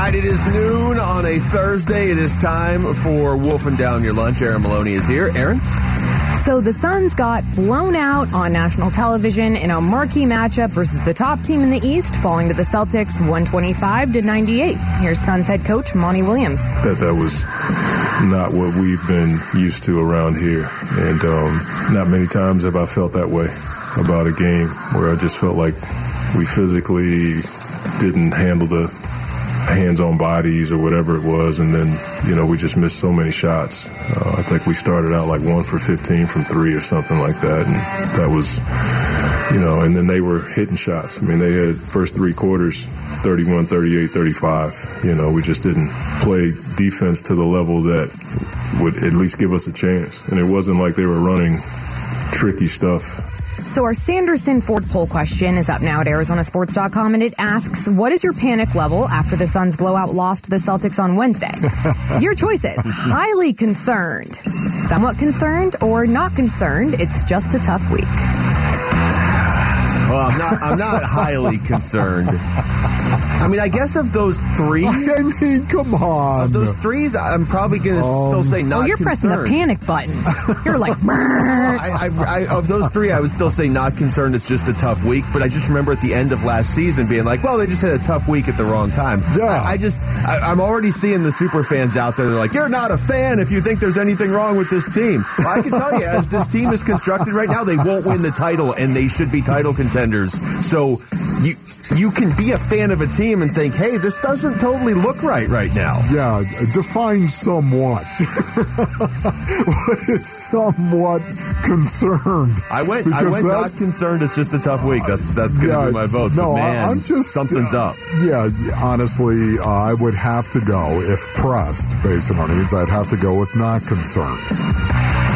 All right, it is noon on a Thursday. It is time for Wolfing Down Your Lunch. Aaron Maloney is here. Aaron? So the Suns got blown out on national television in a marquee matchup versus the top team in the East, falling to the Celtics 125 to 98. Here's Suns head coach Monty Williams. That that was not what we've been used to around here, and um, not many times have I felt that way about a game where I just felt like we physically didn't handle the hands on bodies or whatever it was, and then you know we just missed so many shots. Uh, I think we started out like one for 15 from three or something like that, and that was you know, and then they were hitting shots. I mean, they had first three quarters. 31, 38, 35. You know, we just didn't play defense to the level that would at least give us a chance. And it wasn't like they were running tricky stuff so our Sanderson Ford poll question is up now at ArizonaSports.com, and it asks, "What is your panic level after the Suns blowout lost to the Celtics on Wednesday?" your choices: highly concerned, somewhat concerned, or not concerned. It's just a tough week. Well, I'm not. I'm not highly concerned. I mean, I guess of those three, I mean, come on. of those threes, I'm probably going to um, still say not. oh, you're pressing the panic button. You're like, I, I, I, of those three, I would still say not concerned. It's just a tough week. But I just remember at the end of last season being like, well, they just had a tough week at the wrong time. Yeah. I, I just, I, I'm already seeing the super fans out there. They're like, you're not a fan if you think there's anything wrong with this team. Well, I can tell you, as this team is constructed right now, they won't win the title, and they should be title contenders. So you you can be a fan of a team and think, hey, this doesn't totally look right right now. Yeah, define somewhat. what is somewhat concerned? I went. I Because went not concerned. It's just a tough week. That's that's going to Yeah, be my vote. No, but man, I, am just something's uh, up. Yeah, honestly, uh, I would have to go if pressed based on our needs. I'd have to go with not concerned.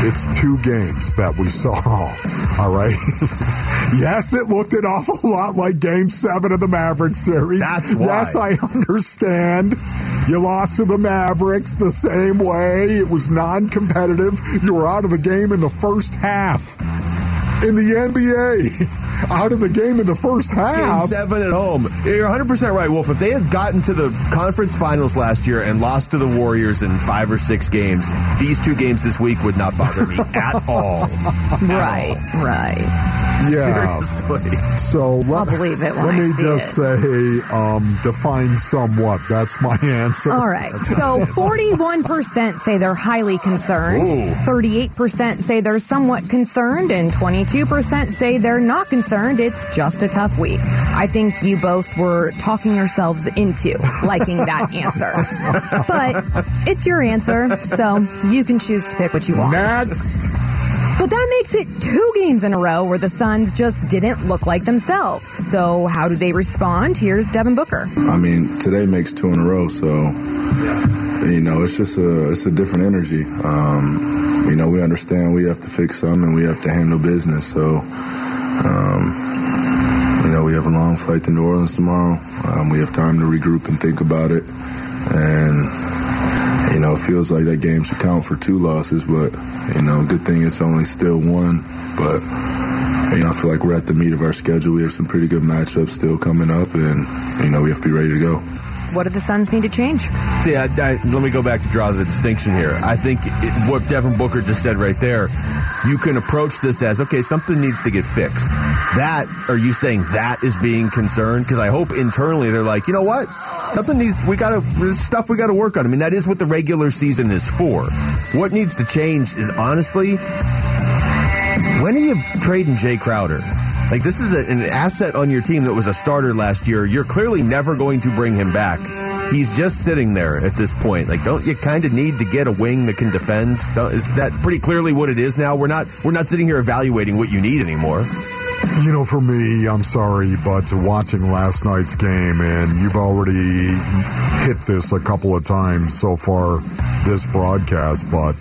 It's two games that we saw. All right. yes, it looked an awful lot like Game Seven of the Mavericks series. That's why. Yes, I understand. You lost to the Mavericks the same way. It was non-competitive. You were out of the game in the first half. In the NBA, out of the game in the first half. Game half. seven at home. You're 100 percent right, Wolf. If they had gotten to the conference finals last year and lost to the Warriors in five or six games, these two games this week would not bother me at all. right, right. Yeah. Seriously. So let, I'll believe it let I me just it. say, um, define somewhat. That's my answer. All right. So 41% say they're highly concerned, 38% say they're somewhat concerned, and 22% say they're not concerned. It's just a tough week. I think you both were talking yourselves into liking that answer. But it's your answer, so you can choose to pick what you want. Next. But that makes it two games in a row where the Suns just didn't look like themselves. So how do they respond? Here's Devin Booker. I mean, today makes two in a row, so you know it's just a it's a different energy. Um, you know, we understand we have to fix some and we have to handle business. So, um, you know, we have a long flight to New Orleans tomorrow. Um, we have time to regroup and think about it, and you know, it feels like that game should count for two losses, but you know, good thing it's only still one, but. You know, I feel like we're at the meat of our schedule. We have some pretty good matchups still coming up, and you know we have to be ready to go. What do the Suns need to change? See, I, I, let me go back to draw the distinction here. I think it, what Devin Booker just said right there, you can approach this as okay, something needs to get fixed. That, are you saying that is being concerned? Because I hope internally they're like, you know what, something needs. We got to there's stuff we got to work on. I mean, that is what the regular season is for. What needs to change is honestly, when are you trading Jae Crowder? Like this is a, an asset on your team that was a starter last year. You're clearly never going to bring him back. He's just sitting there at this point. Like, don't you kind of need to get a wing that can defend? Don't, is that pretty clearly what it is now? We're not we're not sitting here evaluating what you need anymore. You know, for me, I'm sorry, but watching last night's game, and you've already hit this a couple of times so far this broadcast, but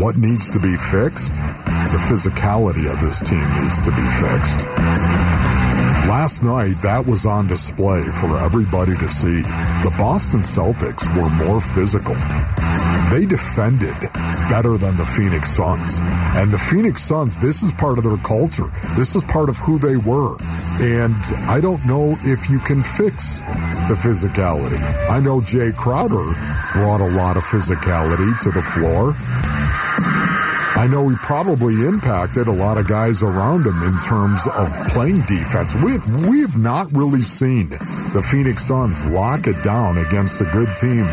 what needs to be fixed? The physicality of this team needs to be fixed. Last night, that was on display for everybody to see. The Boston Celtics were more physical. They defended better than the Phoenix Suns. And the Phoenix Suns, this is part of their culture. This is part of who they were. And I don't know if you can fix the physicality. I know Jae Crowder brought a lot of physicality to the floor. I know he probably impacted a lot of guys around him in terms of playing defense. We we have not really seen the Phoenix Suns lock it down against a good team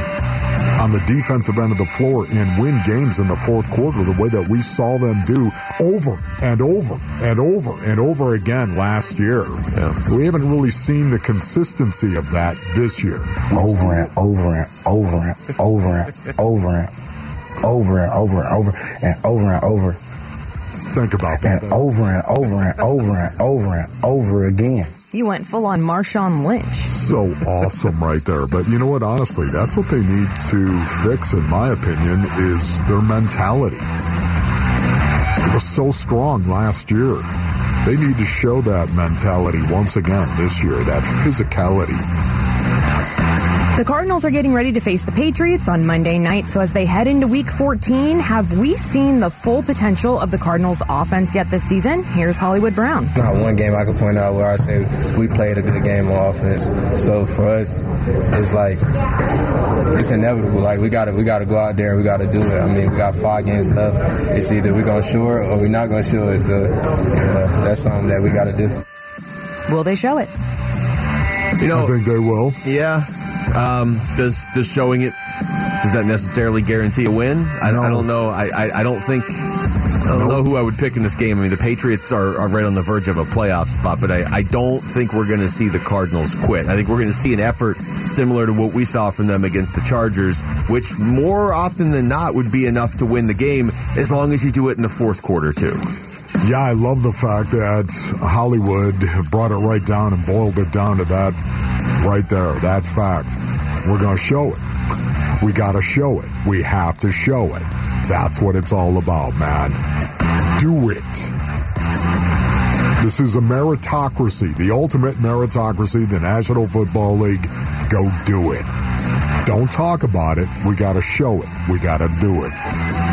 on the defensive end of the floor and win games in the fourth quarter the way that we saw them do over and over and over and over again last year. Yeah. We haven't really seen the consistency of that this year. Over and over and over and over and over and over and over and over and over and over. Think about that. And over and over and over and over and over again. You went full on Marshawn Lynch. So awesome right there. But you know what? Honestly, that's what they need to fix, in my opinion, is their mentality. It was so strong last year. They need to show that mentality once again this year, that physicality. The Cardinals are getting ready to face the Patriots on Monday night. So as they head into week 14, have we seen the full potential of the Cardinals offense yet this season? Here's Hollywood Brown. Not one game I could point out where I say we played a good game on offense. So for us, it's like it's inevitable. Like we gotta we gotta go out there and we gotta do it. I mean, we got five games left. It's either we're gonna show it or we're not gonna show it. So uh, that's something that we gotta do. Will they show it? You know, I think they will. Yeah, um, does does showing it does that necessarily guarantee a win? I, no. I don't know. I, I, I don't think. I don't know who I would pick in this game. I mean, the Patriots are, are right on the verge of a playoff spot, but I, I don't think we're going to see the Cardinals quit. I think we're going to see an effort similar to what we saw from them against the Chargers, which more often than not would be enough to win the game as long as you do it in the fourth quarter, too. Yeah, I love the fact that Hollywood brought it right down and boiled it down to that right there, that fact. We're going to show it. We got to show it. We have to show it. That's what it's all about, man. Do it. This is a meritocracy, the ultimate meritocracy, the National Football League. Go do it. Don't talk about it. We got to show it. We got to do it.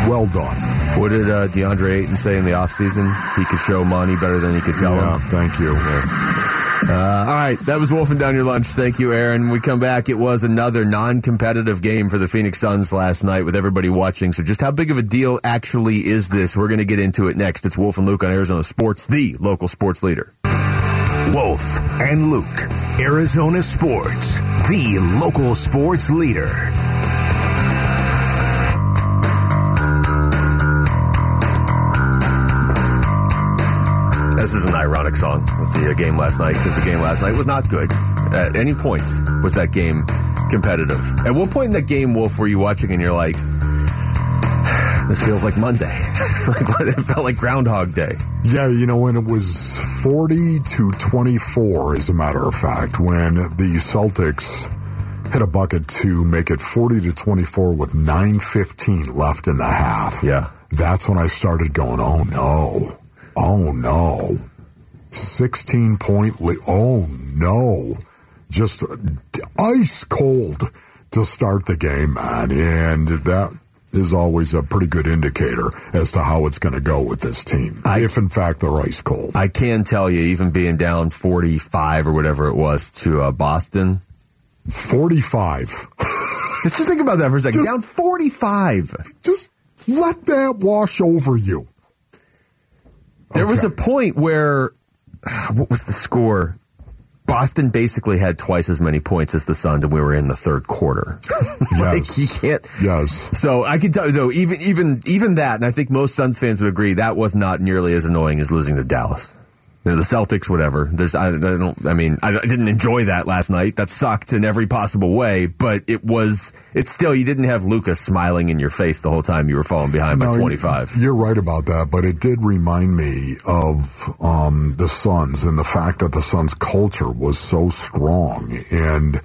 Well done. What did uh, DeAndre Ayton say in the offseason? He could show money better than he could tell yeah, him. Thank you. Yeah. Uh, all right, that was wolfing down your lunch. Thank you, Aaron. We come back. It was another non-competitive game for the Phoenix Suns last night with everybody watching. So, just how big of a deal actually is this? We're going to get into it next. It's Wolf and Luke on Arizona Sports, the local sports leader. Wolf and Luke, Arizona Sports, the local sports leader. This is an ironic song with the uh, game last night because the game last night was not good. At any point was that game competitive. At what point in that game, Wolf, were you watching and you're like, this feels like Monday. like it felt like Groundhog Day. Yeah, you know, when it was 40 to 24, as a matter of fact, when the Celtics hit a bucket to make it 40 to 24 with 9.15 left in the half. Yeah. That's when I started going, oh no. Oh no. 16 point lead. Oh no. Just ice cold to start the game, man. And that is always a pretty good indicator as to how it's going to go with this team. I, if in fact they're ice cold. I can tell you, even being down 45 or whatever it was to uh, Boston. 45. Let's just think about that for a second. Just, down 45. Just let that wash over you. There okay. was a point where, what was the score? Boston basically had twice as many points as the Suns, and we were in the third quarter. like yes. you can't. Yes. So I can tell you though, even even even that, and I think most Suns fans would agree, that was not nearly as annoying as losing to Dallas. You know, the Celtics, whatever. There's, I, I don't, I mean, I, I didn't enjoy that last night. That sucked in every possible way, but it was, it's still, you didn't have Luka's smiling in your face the whole time you were falling behind by 25. You're right about that, but it did remind me of um, the Suns and the fact that the Suns' culture was so strong. And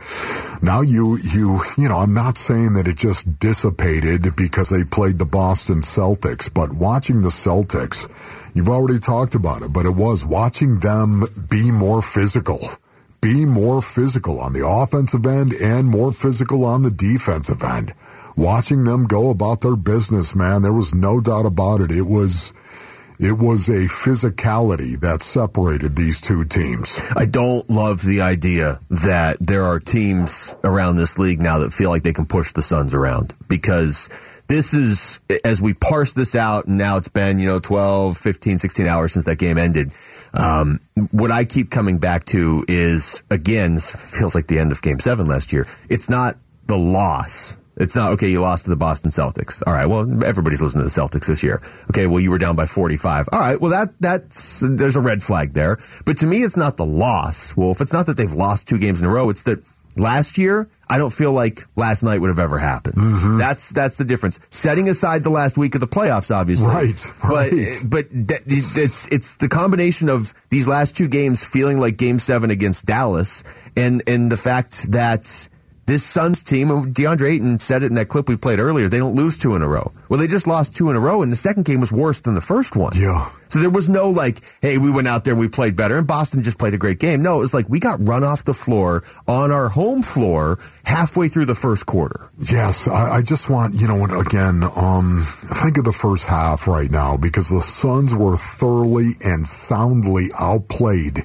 now you, you, you know, I'm not saying that it just dissipated because they played the Boston Celtics, but watching the Celtics, you've already talked about it, but it was watching them be more physical. Be more physical on the offensive end and more physical on the defensive end watching them go about their business, man, there was no doubt about it. It was it was a physicality that separated these two teams. I don't love the idea that there are teams around this league now that feel like they can push the Suns around because this is, as we parse this out, and now it's been, you know, 12, 15, 16 hours since that game ended. Um, what I keep coming back to is, again, feels like the end of game seven last year. It's not the loss. It's not, okay, you lost to the Boston Celtics. All right, well, everybody's losing to the Celtics this year. Okay, well, you were down by 45. All right, well, that, that's, there's a red flag there. But to me, it's not the loss, Wolf. It's not that they've lost two games in a row. It's that last year, I don't feel like last night would have ever happened. Mm-hmm. That's, that's the difference. Setting aside the last week of the playoffs, obviously. Right, But, right. Eh, but that- it's, it's the combination of these last two games feeling like game seven against Dallas and, and the fact that, this Suns team, DeAndre Ayton said it in that clip we played earlier, they don't lose two in a row. Well, they just lost two in a row, and the second game was worse than the first one. Yeah. So there was no like, hey, we went out there and we played better, and Boston just played a great game. No, it was like we got run off the floor on our home floor halfway through the first quarter. Yes, I, I just want you know again. Um, think of the first half right now because the Suns were thoroughly and soundly outplayed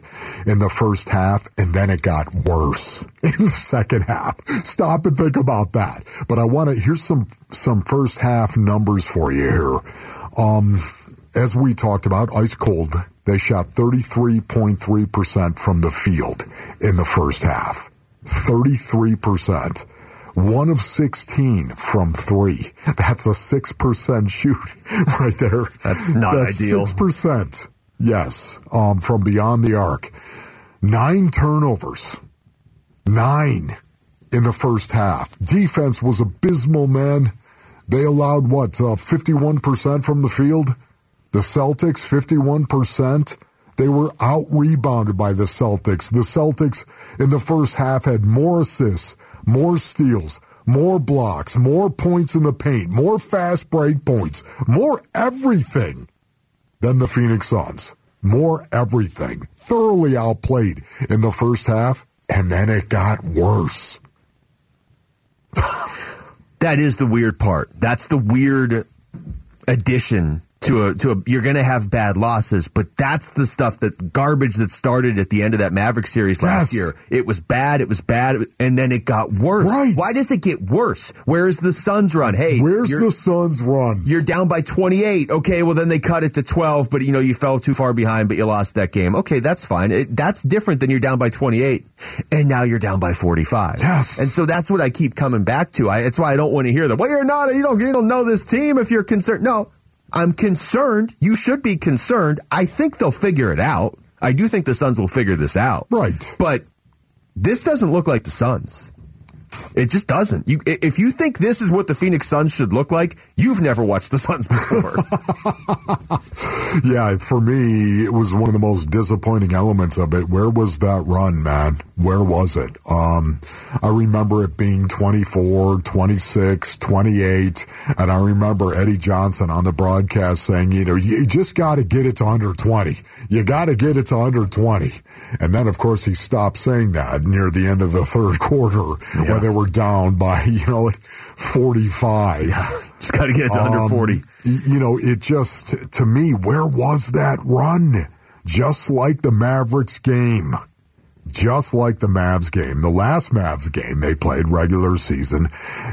in the first half, and then it got worse in the second half. Stop and think about that. But I want to here's some some first half numbers for you here. Um, as we talked about, ice cold. They shot 33.3% from the field in the first half. 33%. One of 16 from three. That's a 6% shoot right there. That's not That's ideal. 6%. Yes. Um, from beyond the arc. Nine turnovers. Nine in the first half. Defense was abysmal, man. They allowed what, uh, 51% from the field? The Celtics, 51%. They were out rebounded by the Celtics. The Celtics in the first half had more assists, more steals, more blocks, more points in the paint, more fast break points, more everything than the Phoenix Suns. More everything. Thoroughly outplayed in the first half, and then it got worse. That is the weird part. That's the weird addition to a to a you're going to have bad losses, but that's the stuff that garbage that started at the end of that Maverick series last Yes. year. It was bad, it was bad, and then it got worse. Right. Why does it get worse? Where's the Suns run? Hey, Where's the Suns run? you're down by 28. Okay, well then they cut it to 12, but you know you fell too far behind, but you lost that game. Okay, that's fine. It, that's different than you're down by 28, and now you're down by 45. Yes. and so that's what I keep coming back to. I, it's why I don't want to hear that. Well, you're not. You don't. You don't know this team if you're concerned. No, I'm concerned. You should be concerned. I think they'll figure it out. I do think the Suns will figure this out. Right. But this doesn't look like the Suns. It just doesn't. You, if you think this is what the Phoenix Suns should look like, you've never watched the Suns before. Yeah, for me, it was one of the most disappointing elements of it. Where was that run, man? Where was it? Um, I remember it being 24, 26, 28, and I remember Eddie Johnson on the broadcast saying, you know, you just got to get it to under 20. You got to get it to under 20. And then, of course, he stopped saying that near the end of the third quarter where they were down by, you know, 45. just got to get it to under Um, 40. You know, it just, to me, where was that run? Just like the Mavericks game. Just like the Mavs game, the last Mavs game they played regular season,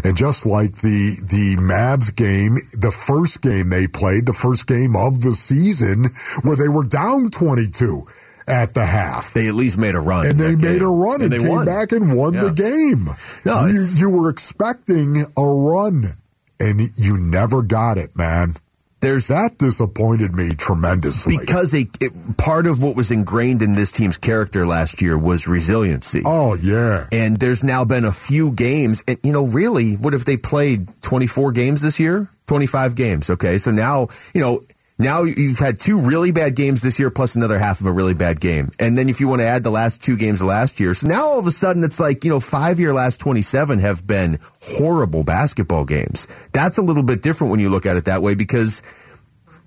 and just like the the Mavs game, the first game they played, the first game of the season, where they were down twenty two at the half, They at least made a run. and they made game. a run and, they came won. back and won Yeah. the game. No, you, you were expecting a run, and you never got it, man. There's that disappointed me tremendously because a, it, part of what was ingrained in this team's character last year was resiliency. Oh yeah, and there's now been a few games, and you know, really, what if they played 24 games this year? 25 games. Okay, so now you know now you've had two really bad games this year plus another half of a really bad game. And then if you want to add the last two games of last year. So now all of a sudden it's like, you know, five year last 27 have been horrible basketball games. That's a little bit different when you look at it that way because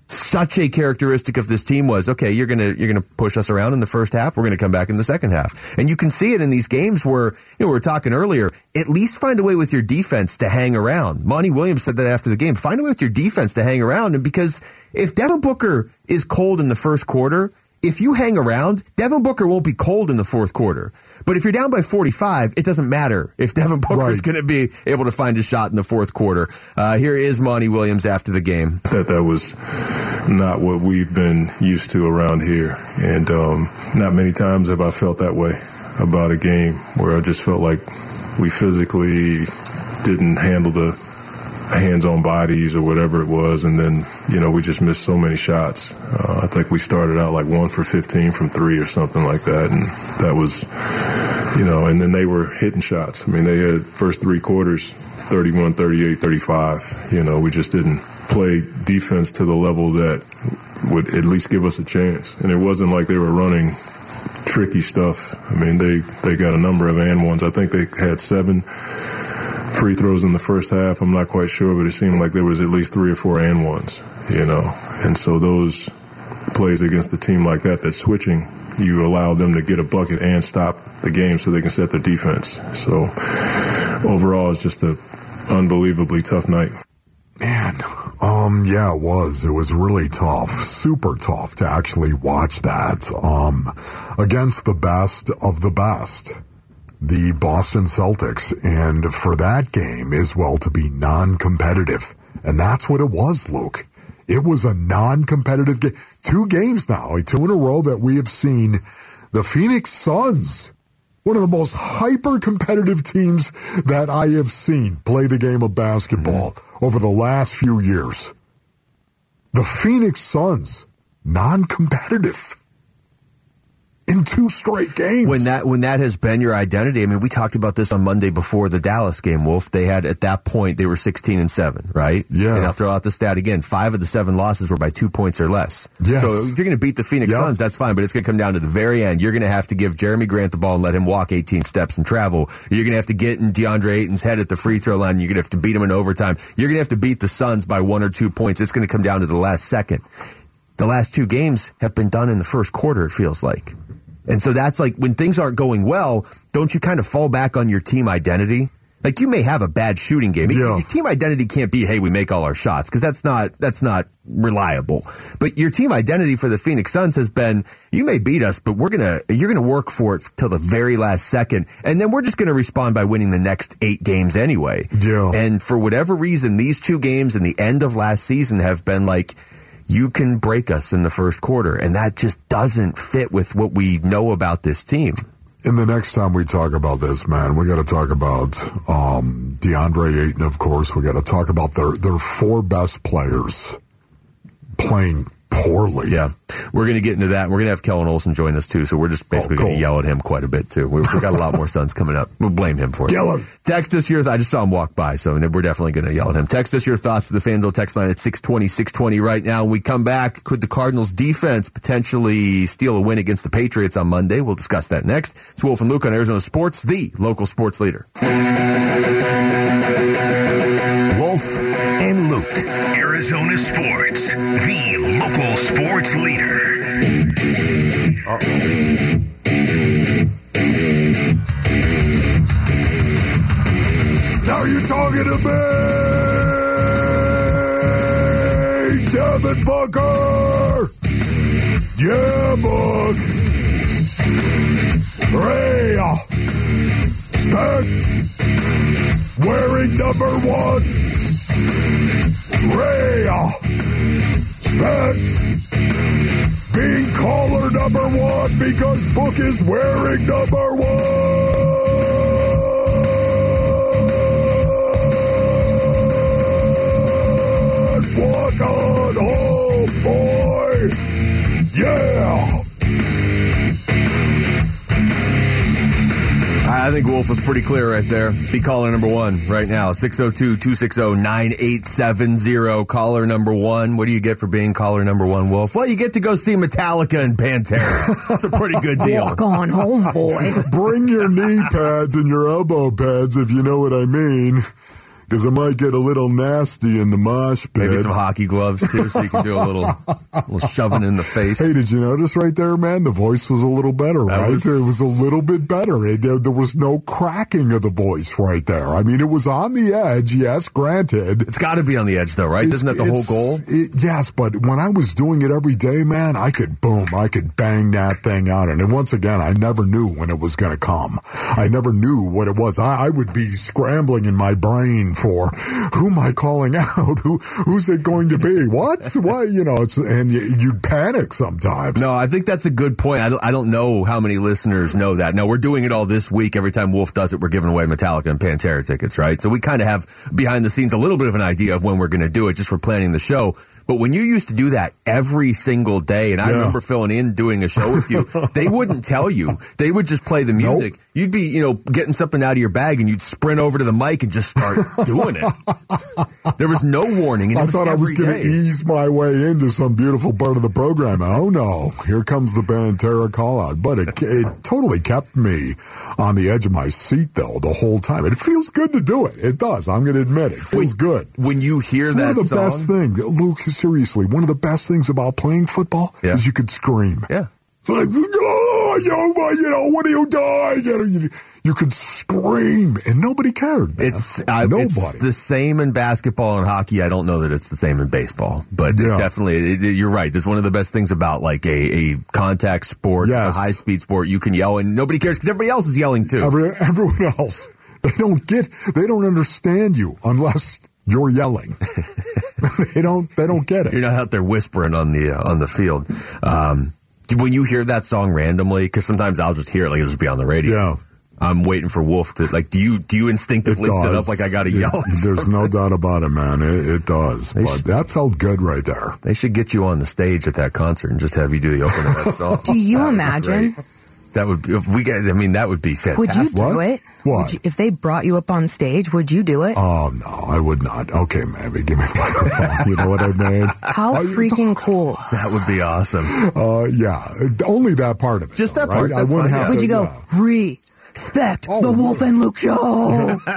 such a characteristic of this team was okay you're gonna you're gonna push us around in the first half we're gonna come back in the second half. And you can see it in these games where you know we were talking earlier at least find a way with your defense to hang around. Monty williams said that after the game find a way with your defense to hang around. And because if devin booker is cold in the first quarter if you hang around, Devin Booker won't be cold in the fourth quarter. But if you're down by 45, it doesn't matter if Devin Booker right. is going to be able to find a shot in the fourth quarter. Uh, here is Monty Williams after the game. That that was not what we've been used to around here, and um, not many times have I felt that way about a game where I just felt like we physically didn't handle the hands on bodies or whatever it was. And then, you know, we just missed so many shots. Uh, I think we started out like one for 15 from three or something like that. And that was, you know, and then they were hitting shots. I mean, they had first three quarters 31, 38, 35. You know, we just didn't play defense to the level that would at least give us a chance. And it wasn't like they were running tricky stuff. I mean, they, they got a number of and ones. I think they had seven free throws in the first half. I'm not quite sure, but it seemed like there was at least three or four and ones, you know. And so those plays against a team like that, that's switching, you allow them to get a bucket and stop the game so they can set their defense. So overall, it's just an unbelievably tough night. Man, um, yeah, it was. It was really tough, super tough to actually watch that, um, against the best of the best the Boston Celtics. And for that game is well to be non-competitive. And that's what it was, Luke. It was a non-competitive game. Two games now, two in a row that we have seen the Phoenix Suns, one of the most hyper-competitive teams that I have seen play the game of basketball mm-hmm. over the last few years. The Phoenix Suns, non-competitive in two straight games. When that when that has been your identity, I mean, we talked about this on Monday before the Dallas game. Wolf, they had at that point they were sixteen and seven, right? Yeah. And I'll throw out the stat again: five of the seven losses were by two points or less. Yes. So if you're going to beat the Phoenix yep. Suns, that's fine, but it's going to come down to the very end. You're going to have to give Jerami Grant the ball and let him walk 18 steps and travel. You're going to have to get in DeAndre Ayton's head at the free throw line. You're going to have to beat him in overtime. You're going to have to beat the Suns by one or two points. It's going to come down to the last second. The last two games have been done in the first quarter. It feels like. And so that's like when things aren't going well, don't you kind of fall back on your team identity? Like you may have a bad shooting game. Yeah. Your team identity can't be, hey, we make all our shots because that's not that's not reliable. But your team identity for the Phoenix Suns has been, you may beat us, but we're gonna you're gonna work for it till the very last second, and then we're just gonna respond by winning the next eight games anyway. Yeah. And for whatever reason, these two games and the end of last season have been like you can break us in the first quarter. And that just doesn't fit with what we know about this team. In the next time we talk about this, man, we got to talk about um, DeAndre Ayton, of course. We got to talk about their their four best players playing poorly. Yeah. We're going to get into that. We're going to have Kellan Olson join us too. So we're just oh, basically oh, cool. going to yell at him quite a bit too. We've, we've got a lot more Suns coming up. We'll blame him for it. Yell him. Text us your, thoughts. I just saw him walk by. So we're definitely going to yell at him. Text us your thoughts to the FanDuel text line at 620, 620 right now. When we come back, could the Cardinals defense potentially steal a win against the Patriots on Monday? We'll discuss that next. It's Wolf and Luke on Arizona Sports, the local sports leader. Wolf and Luke, Arizona Sports, the local sports leader. Uh-oh. Now you're talking to me, Devin Booker. Yeah, Book. Ray. Uh, Spect. Wearing number one. Ray. Uh, Spect being caller number one because Book is wearing number one. Walk on Wolf was pretty clear right there. Be caller number one right now. 602-260-9870. Caller number one. What do you get for being caller number one, Wolf? Well, you get to go see Metallica and Pantera. That's a pretty good deal. Walk on home, boy. Bring your knee pads and your elbow pads if you know what I mean. Because it might get a little nasty in the mosh pit. Maybe some hockey gloves too, so you can do a little, little shoving in the face. Hey, did you notice right there, man? The voice was a little better, right? was- It was a little bit better. It, there, there was no cracking of the voice right there. I mean, it was on the edge, yes, granted. It's got to be on the edge, though, right? Isn't that the whole goal? It, yes, but when I was doing it every day, man, I could boom, I could bang that thing out. And once again, I never knew when it was going to come. I never knew what it was. I, I would be scrambling in my brain for who am I calling out? Who who's it going to be? What? Why? You know, it's and you, you'd panic sometimes. No, I think that's a good point. I don't, I don't know how many listeners know that. No, we're doing it all this week. Every time Wolf does it, we're giving away Metallica and Pantera tickets, right? So we kind of have behind the scenes a little bit of an idea of when we're going to do it just for planning the show. But when you used to do that every single day, and I Yeah. remember filling in doing a show with you, they wouldn't tell you. They would just play the music. You'd be, you know, getting something out of your bag and you'd sprint over to the mic and just start doing it. There was no warning. And I thought I was going to ease my way into some beautiful part of the program. Oh no, here comes the Pantera call out. But it, it totally kept me on the edge of my seat though the whole time. It feels good to do it. It does. I'm going to admit it. feels good. When you hear It's that one of the song, best things, Luke. Seriously, one of the best things about playing football Yeah. is you could scream. yeah. It's like, oh, you know, you know, what are you doing? You, know, you, you could scream, and nobody cared. Man. It's I, nobody. It's the same in basketball and hockey. I don't know that it's the same in baseball, but Yeah. definitely, it, you're right. It's one of the best things about like a, a contact sport, Yes. a high speed sport. You can yell and nobody cares because everybody else is yelling too. Every, everyone else, they don't get, they don't understand you unless you're yelling. they don't, they don't get it. You're it. not out there whispering on the uh, on the field. Um, when you hear that song randomly, because sometimes I'll just hear it, like it'll just be on the radio. Yeah. I'm waiting for Wolf to like. Do you do you instinctively sit up like I got to It- yell? There's no doubt about it, man. It, it does. But should- that felt good right there. They should get you on the stage at that concert and just have you do the opening of that song. Do you That imagine? great. That would be, if we get. I mean, that would be fantastic. Would you do What? it? What? Would you, if they brought you up on stage, would you do it? Oh no, I would not. Okay, maybe give me a microphone. you know what I mean? How I- freaking cool. That would be awesome. Uh, yeah, only that part of it. Just though, that part, Right? that's I wouldn't fine, have yeah. Would you go, yeah. Respect Oh, the Wolf and Luke show?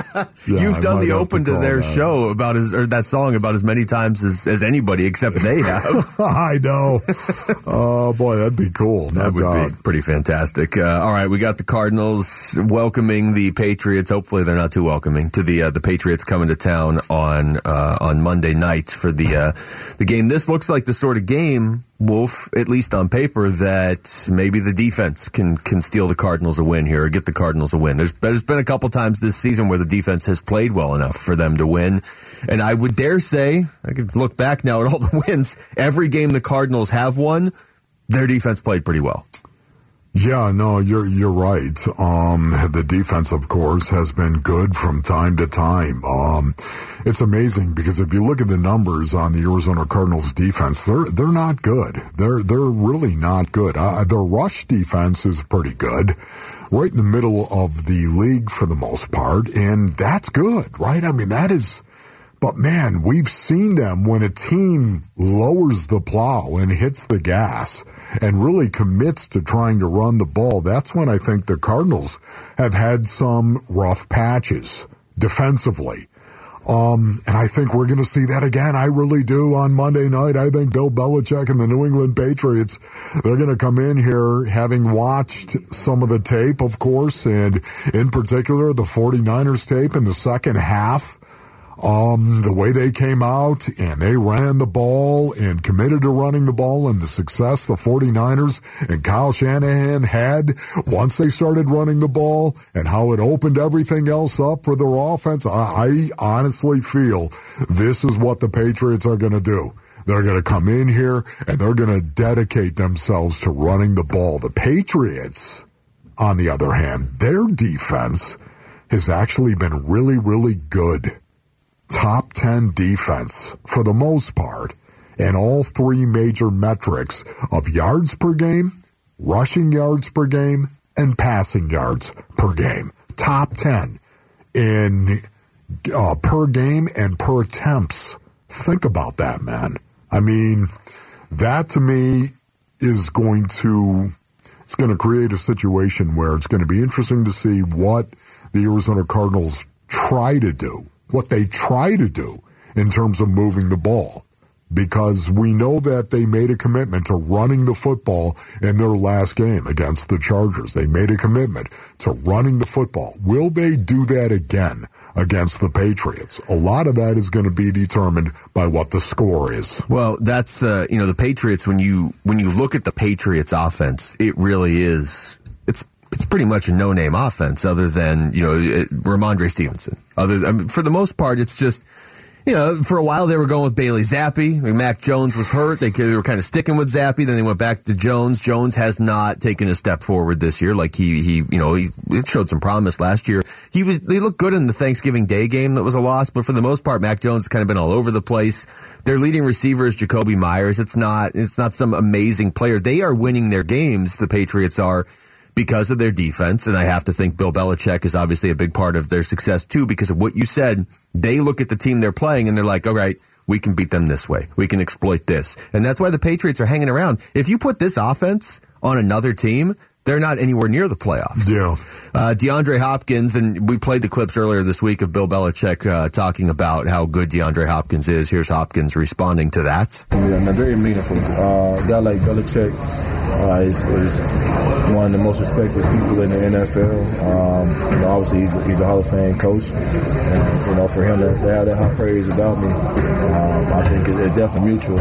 Yeah, You've I done the open to, call their that. show about as or that song about as many times as, as anybody except they have. I know. oh boy, that'd be cool. No that would doubt. be pretty fantastic. Uh, all right, we got the Cardinals welcoming the Patriots. Hopefully, they're not too welcoming to the uh, the Patriots coming to town on uh, on Monday night for the uh, the game. This looks like the sort of game, Wolf, at least on paper, that maybe the defense can can steal the Cardinals a win here or get the Cardinals a win. There's there's been a couple times this season where the defense has played well enough for them to win, and I would dare say I could look back now at all the wins. Every game the Cardinals have won, their defense played pretty well. Yeah, no, you're you're right. Um, the defense, of course, has been good from time to time. Um, it's amazing because if you look at the numbers on the Arizona Cardinals defense, they're they're not good. They're they're really not good. Uh, their rush defense is pretty good, right in the middle of the league for the most part, and that's good, right? I mean, that is. But man, we've seen them when a team lowers the plow and hits the gas and really commits to trying to run the ball. That's when I think the Cardinals have had some rough patches defensively. Um, and I think we're going to see that again. I really do on Monday night. I think Bill Belichick and the New England Patriots, they're going to come in here having watched some of the tape, of course, and in particular the 49ers tape in the second half um, the way they came out and they ran the ball and committed to running the ball and the success the 49ers and Kyle Shanahan had once they started running the ball and how it opened everything else up for their offense. I, I honestly feel this is what the Patriots are going to do. They're going to come in here and they're going to dedicate themselves to running the ball. The Patriots, on the other hand, their defense has actually been really, really good top 10 defense for the most part in all three major metrics of yards per game, rushing yards per game, and passing yards per game. top 10 in uh, per game and per attempts. Think about that, man. I mean, that to me is going to it's going to create a situation where it's going to be interesting to see what the Arizona Cardinals try to do, what they try to do in terms of moving the ball. Because we know that they made a commitment to running the football in their last game against the Chargers. They made a commitment to running the football. Will they do that again against the Patriots? A lot of that is going to be determined by what the score is. Well, that's uh, you know the Patriots. When you when you look at the Patriots offense, it really is. It's pretty much a no name offense, other than you know it, Rhamondre Stevenson. Other I mean, for the most part, it's just you know, for a while they were going with Bailey Zappe. I mean, Mac Jones was hurt. They, they, were kind of sticking with Zappi. Then they went back to Jones. Jones has not taken a step forward this year. Like he, he, you know, he showed some promise last year. He was, they looked good in the Thanksgiving Day game that was a loss, but for the most part, Mac Jones has kind of been all over the place. Their leading receiver is Jakobi Meyers. It's not, it's not some amazing player. They are winning their games. The Patriots are because of their defense. And I have to think Bill Belichick is obviously a big part of their success too, because of what you said. They look at the team they're playing and they're like, all right, we can beat them this way. We can exploit this. And that's why the Patriots are hanging around. If you put this offense on another team, they're not anywhere near the playoffs. Yeah. Uh, DeAndre Hopkins, and we played the clips earlier this week of Bill Belichick uh, talking about how good DeAndre Hopkins is. Here's Hopkins responding to that. Yeah, very meaningful. Uh, a guy like Belichick uh, is, is, one of the most respected people in the NFL. Um, you know, obviously he's a, he's a Hall of Fame coach, and you know, for him to, to have that high praise about me, um, I think it's definitely mutual.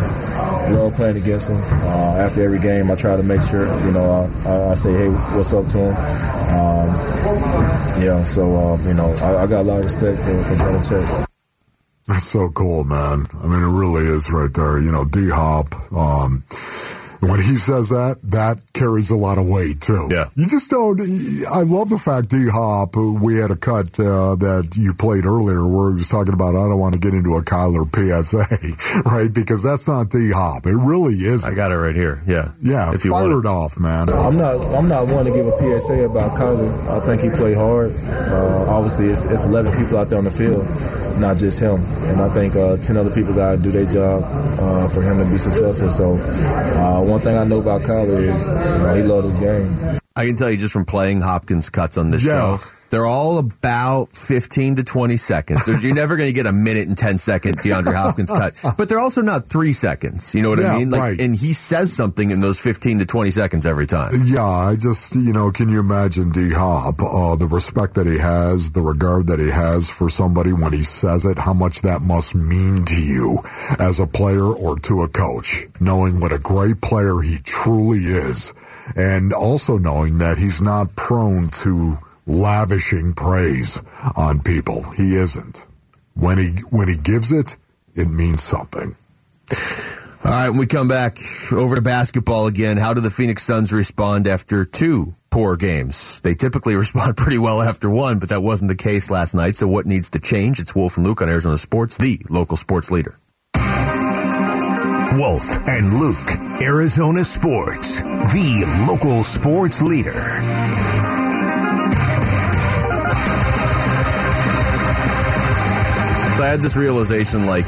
Love playing against him. Uh, after every game, I try to make sure you know I, I say, hey, what's up to him. Um, yeah, so um, you know, I, I, got a lot of respect for, for Belichick. That's so cool, man. I mean, it really is right there. You know, D Hop. Um, when he says that, that carries a lot of weight too. Yeah. You just don't. I love the fact D Hop. We had a cut uh, that you played earlier where he was talking about. I don't want to get into a Kyler PSA, right? Because that's not D Hop. It really is. I got it right here. Yeah. Yeah. If you fire want it off, man. I'm not. I'm not one to give a PSA about Kyler. I think he played hard. Uh, obviously, it's, it's 11 people out there on the field not just him. And I think uh, 10 other people got to do their job uh, for him to be successful. So, uh, one thing I know about Kyler is you know, he loves his game. I can tell you just from playing Hopkins cuts on this Yeah. show, they're all about 15 to 20 seconds. They're- You're never going to get a minute and 10 second DeAndre Hopkins cut, but they're also not three seconds. You know what Yeah, I mean? Like, right. and he says something in those 15 to 20 seconds every time. Yeah, I just, you know, can you imagine D Hop, uh, the respect that he has, the regard that he has for somebody when he says it, how much that must mean to you as a player or to a coach, knowing what a great player he truly is, and also knowing that he's not prone to lavishing praise on people. He isn't. When he, when he gives it, it means something. All right, when we come back over to basketball again, how do the Phoenix Suns respond after two poor games? They typically respond pretty well after one, but that wasn't the case last night. So what needs to change? It's Wolf and Luke on Arizona Sports, the local sports leader. Wolf and Luke, Arizona Sports, the local sports leader. So I had this realization like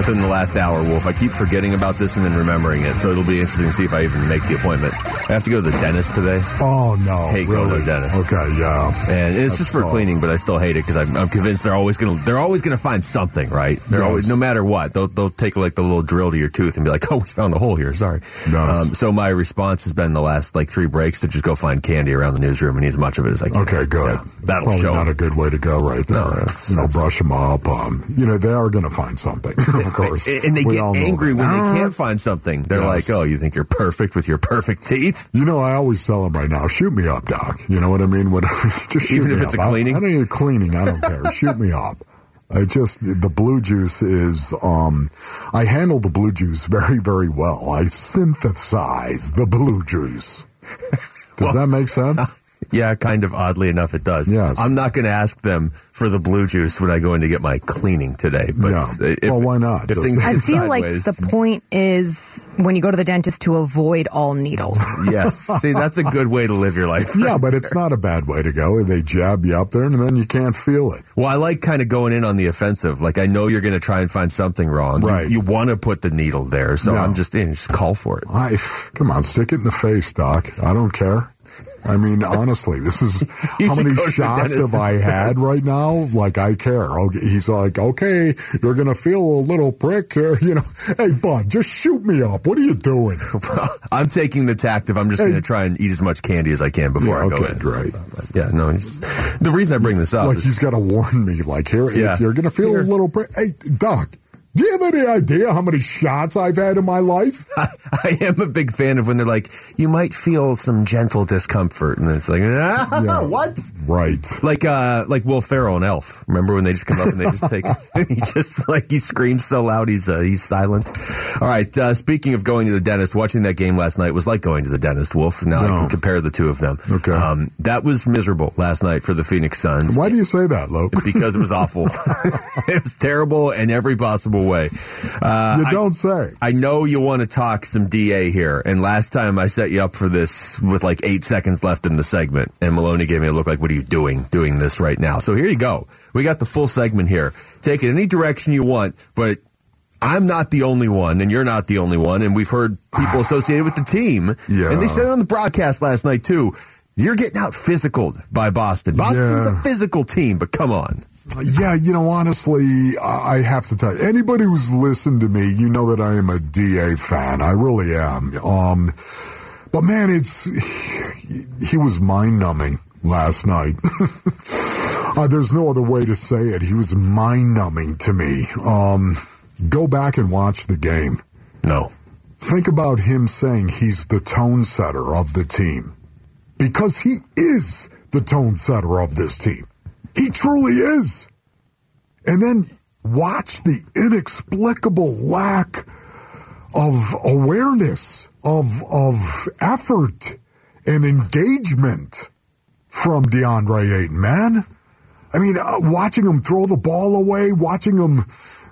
within the last hour, Wolf. I keep forgetting about this and then remembering it. So it'll be interesting to see if I even make the appointment. I have to go to the dentist today. Oh no! Hate going to the dentist. Okay, yeah. And it's just for That's cleaning, but I still hate it because I'm, I'm convinced they're always gonna they're always gonna find something, right? They're Yes. always no matter what they'll they'll take like the little drill to your tooth and be like, oh, we found a hole here. Sorry. Um, so my response has been the last like three breaks to just go find candy around the newsroom and eat as much of it as I can. Okay, good. Yeah, that'll Probably show. not a good way to go right there. No, that's- you know, that's- brush them up. Um, you know, they are going to find something, of course. and they We get angry when they can't find something. They're Yes. like, "Oh, you think you're perfect with your perfect teeth?" You know, I always tell them right now, shoot me up, doc. You know what I mean? Whatever. Just shoot Even me if it's up. a cleaning? I, I don't need a cleaning. I don't care. shoot me up. I just the blue juice is. Um, I handle the blue juice very, very well. I synthesize the blue juice. Does that make sense? Yeah, kind of oddly enough, it does. Yes. I'm not going to ask them for the blue juice when I go in to get my cleaning today. But Yeah. if, Well, why not? If things I go feel like the point is when you go to the dentist to avoid all needles. yes. See, that's a good way to live your life. Yeah, but it's not a bad way to go. They jab you up there and then you can't feel it. Well, I like kind of going in on the offensive. Like I know you're going to try and find something wrong. Right. You, want to put the needle there, so Yeah. I'm just in. Just call for it. I come on, stick it in the face, Doc. I don't care. I mean, honestly, this is how many to shots have I had right now? Like I care. He's like, okay, you're gonna feel a little prick here. You know, hey, bud, just shoot me up. What are you doing? I'm taking the tact of I'm just Hey. going to try and eat as much candy as I can before Yeah, I go okay, in. Right. Yeah, no. The reason I bring this up Like is he's got to warn me. Like here, Yeah. you're gonna feel Here. a little prick. Hey, Doc, do you have any idea how many shots I've had in my life? I, I am a big fan of when they're like, you might feel some gentle discomfort, and it's like, ah, Yeah. what? Right. Like, uh, like Will Ferrell and Elf. Remember when they just come up and they just take, he just like he screams so loud he's uh, he's silent. All right. Uh, speaking of going to the dentist, watching that game last night was like going to the dentist. Wolf. Now I can compare the two of them. Okay. Um, that was miserable last night for the Phoenix Suns. Why do you say that, Luke? Because it was awful. it was terrible in every possible way. Uh, you don't say. I know you want to talk some DA here, and last time I set you up for this with like eight seconds left in the segment, and Maloney gave me a look like, "What are you doing, doing this right now?" So here you go. We got the full segment here. Take it any direction you want, but I'm not the only one, and you're not the only one, and we've heard people associated with the team, Yeah. and they said it on the broadcast last night too. You're getting out physical by Boston. Boston's Yeah. a physical team, but come on. Yeah, you know, honestly, I I have to tell you, anybody who's listened to me, you know that I am a DA fan. I really am. Um, but man, it's he was mind numbing last night. uh, there's no other way to say it. He was mind numbing to me. Um, go back and watch the game. No. Think about him saying he's the tone setter of the team because he is the tone setter of this team. He truly is. And then watch the inexplicable lack of awareness, of, of effort and engagement from DeAndre Ayton, man. I mean, uh, watching him throw the ball away, watching him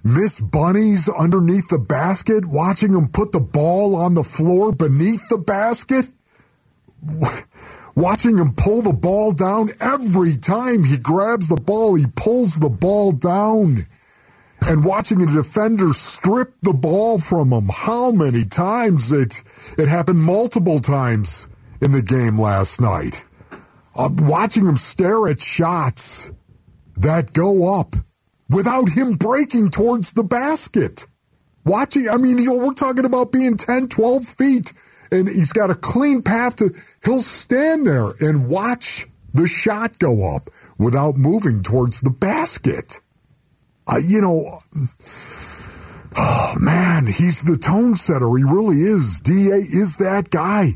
miss bunnies underneath the basket, watching him put the ball on the floor beneath the basket, watching him pull the ball down every time he grabs the ball, he pulls the ball down. And watching a defender strip the ball from him, how many times it it happened multiple times in the game last night. Uh, watching him stare at shots that go up without him breaking towards the basket. Watching, I mean, you know, we're talking about being 10, 12 feet, and he's got a clean path to, he'll stand there and watch the shot go up without moving towards the basket. Uh, you know, oh man, he's the tone setter. He really is. DA is that guy.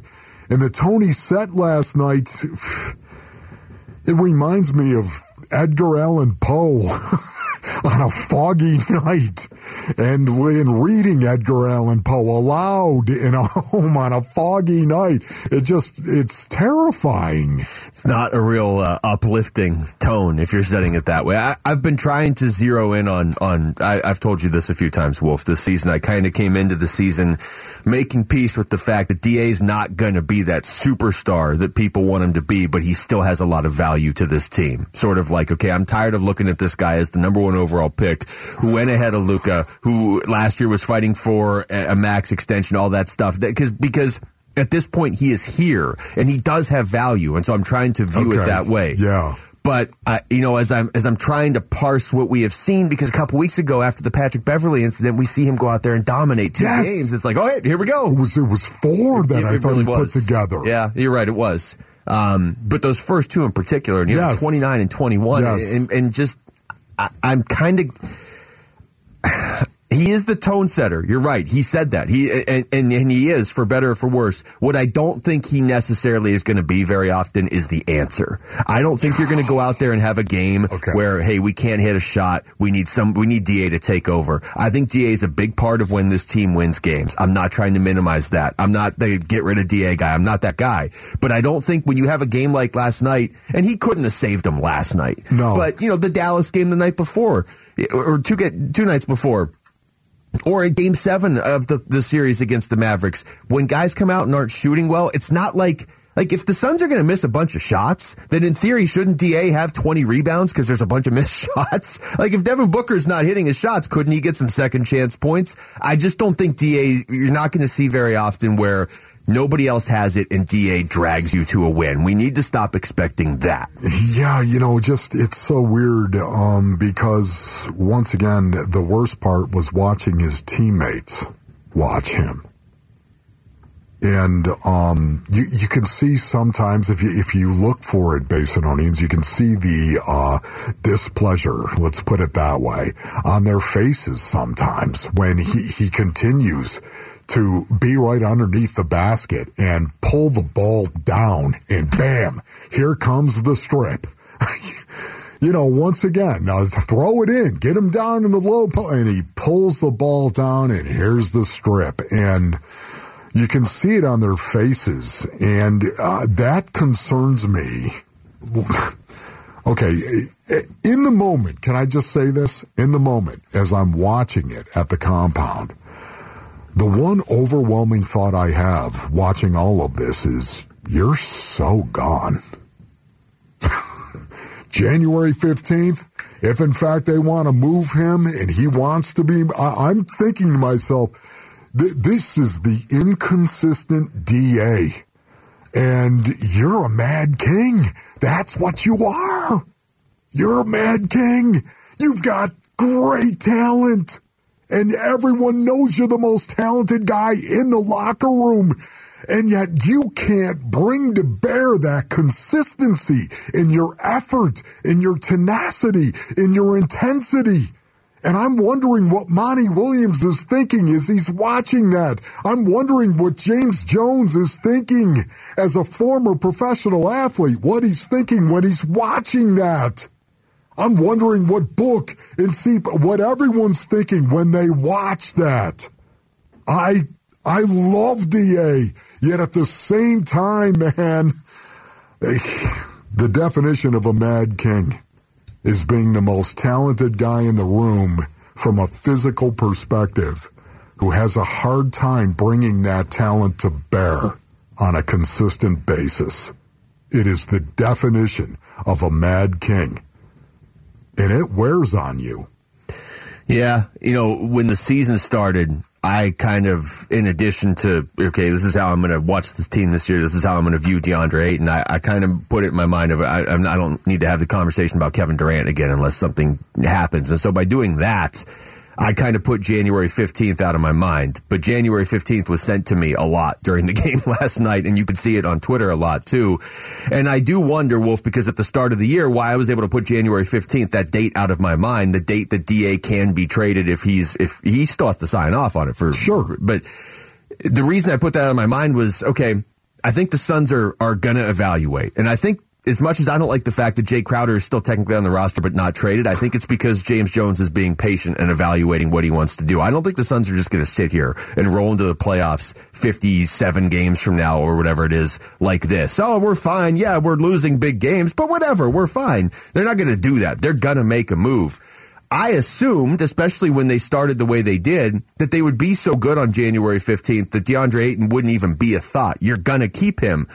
And the tone he set last night, it reminds me of Edgar Allan Poe on a foggy night and in reading Edgar Allan Poe aloud in a home on a foggy night. It just, it's terrifying. It's not a real uh, uplifting tone if you're setting it that way. I, I've been trying to zero in on on. I, I've told you this a few times, Wolf. This season, I kind of came into the season making peace with the fact that Da's not going to be that superstar that people want him to be, but he still has a lot of value to this team. Sort of like, okay, I'm tired of looking at this guy as the number one overall pick who went ahead of Luka, who last year was fighting for a, max extension, all that stuff. Because because at this point he is here and he does have value, and so I'm trying to view it that way. Yeah. But uh, you know, as I'm as I'm trying to parse what we have seen, because a couple weeks ago after the Patrick Beverley incident, we see him go out there and dominate two Yes. games. It's like, oh, hey, here we go. It was, it was four that It- I it thought really he put was. together. Yeah, you're right. It was. Um, but those first two in particular, and you know, 29 and 21, Yes. and, and just I, I'm kind of. He is the tone setter. You're right. He said that. He and, and, and he is for better or for worse. What I don't think he necessarily is going to be very often is the answer. I don't think you're going to go out there and have a game Okay. where hey, we can't hit a shot. We need some. We need Da to take over. I think Da is a big part of when this team wins games. I'm not trying to minimize that. I'm not the get rid of Da guy. I'm not that guy. But I don't think when you have a game like last night, and he couldn't have saved him last night. No. But you know the Dallas game the night before, or two get two nights before or in game seven of the, the series against the Mavericks, when guys come out and aren't shooting well, it's not like like if the Suns are going to miss a bunch of shots, then in theory shouldn't Da have 20 rebounds because there's a bunch of missed shots? Like if Devin Booker's not hitting his shots, couldn't he get some second chance points? I just don't think Da you're not going to see very often where nobody else has it and Da drags you to a win. We need to stop expecting that. Yeah, you know, just it's so weird um, because once again, the worst part was watching his teammates watch him. And um, you you can see sometimes if you if you look for it, Basinonians, you can see the uh, displeasure. Let's put it that way on their faces sometimes when he he continues to be right underneath the basket and pull the ball down, and bam, here comes the strip. you know, once again, now throw it in, get him down in the low, po- and he pulls the ball down, and here's the strip, and you can see it on their faces, and uh, that concerns me. okay, in the moment, can I just say this? In the moment, as I'm watching it at the compound, the one overwhelming thought I have watching all of this is, you're so gone. January 15th, if in fact they want to move him and he wants to be, I, I'm thinking to myself, th- this is the inconsistent DA. And you're a mad king. That's what you are. You're a mad king. You've got great talent. And everyone knows you're the most talented guy in the locker room. And yet you can't bring to bear that consistency in your effort, in your tenacity, in your intensity. And I'm wondering what Monty Williams is thinking as he's watching that. I'm wondering what James Jones is thinking as a former professional athlete, what he's thinking when he's watching that. I'm wondering what book and see what everyone's thinking when they watch that. I I love DA, yet at the same time, man, eh, the definition of a mad king is being the most talented guy in the room from a physical perspective who has a hard time bringing that talent to bear on a consistent basis. It is the definition of a mad king. And it wears on you. Yeah, you know, when the season started, I kind of, in addition to, okay, this is how I'm going to watch this team this year. This is how I'm going to view DeAndre Ayton. I, I kind of put it in my mind of, I, I don't need to have the conversation about Kevin Durant again unless something happens. And so by doing that, I kind of put January 15th out of my mind, but January 15th was sent to me a lot during the game last night, and you could see it on Twitter a lot too. And I do wonder, Wolf, because at the start of the year, why I was able to put January 15th, that date out of my mind, the date that DA can be traded if he's, if he still has to sign off on it for Sure. But the reason I put that out of my mind was, okay, I think the Suns are, are going to evaluate. And I think as much as I don't like the fact that Jae Crowder is still technically on the roster but not traded, I think it's because James Jones is being patient and evaluating what he wants to do. I don't think the Suns are just going to sit here and roll into the playoffs 57 games from now or whatever it is like this. Oh, we're fine. Yeah, we're losing big games, but whatever, we're fine. They're not going to do that. They're going to make a move. I assumed, especially when they started the way they did, that they would be so good on January 15th that DeAndre Ayton wouldn't even be a thought. You're going to keep him.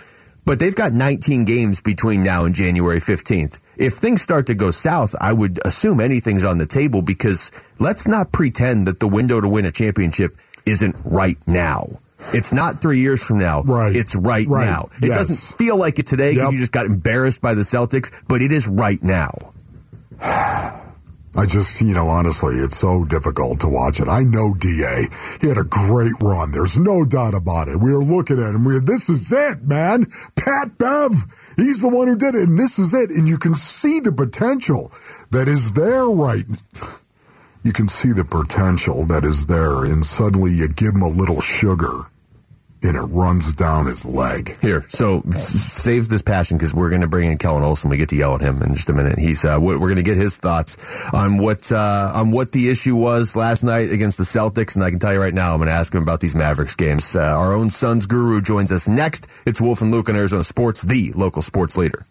But they've got 19 games between now and January 15th. If things start to go south, I would assume anything's on the table because let's not pretend that the window to win a championship isn't right now. It's not three years from now. Right. It's right, Right. now. It Yes. doesn't feel like it today because Yep. you just got embarrassed by the Celtics, but it is right now. I just, you know, honestly, it's so difficult to watch it. I know DA. He had a great run. There's no doubt about it. We were looking at him. We this is it, man. Pat Bev. He's the one who did it. And this is it. And you can see the potential that is there right. you can see the potential that is there, and suddenly you give him a little sugar, and it runs down his leg. Here, so save this passion because we're going to bring in Kellan Olson. We get to yell at him in just a minute. He's uh, we're going to get his thoughts on what uh, on what the issue was last night against the Celtics, and I can tell you right now, I'm going to ask him about these Mavericks games. Uh, our own Suns guru joins us next. It's Wolf and Luke on Arizona Sports, the local sports leader.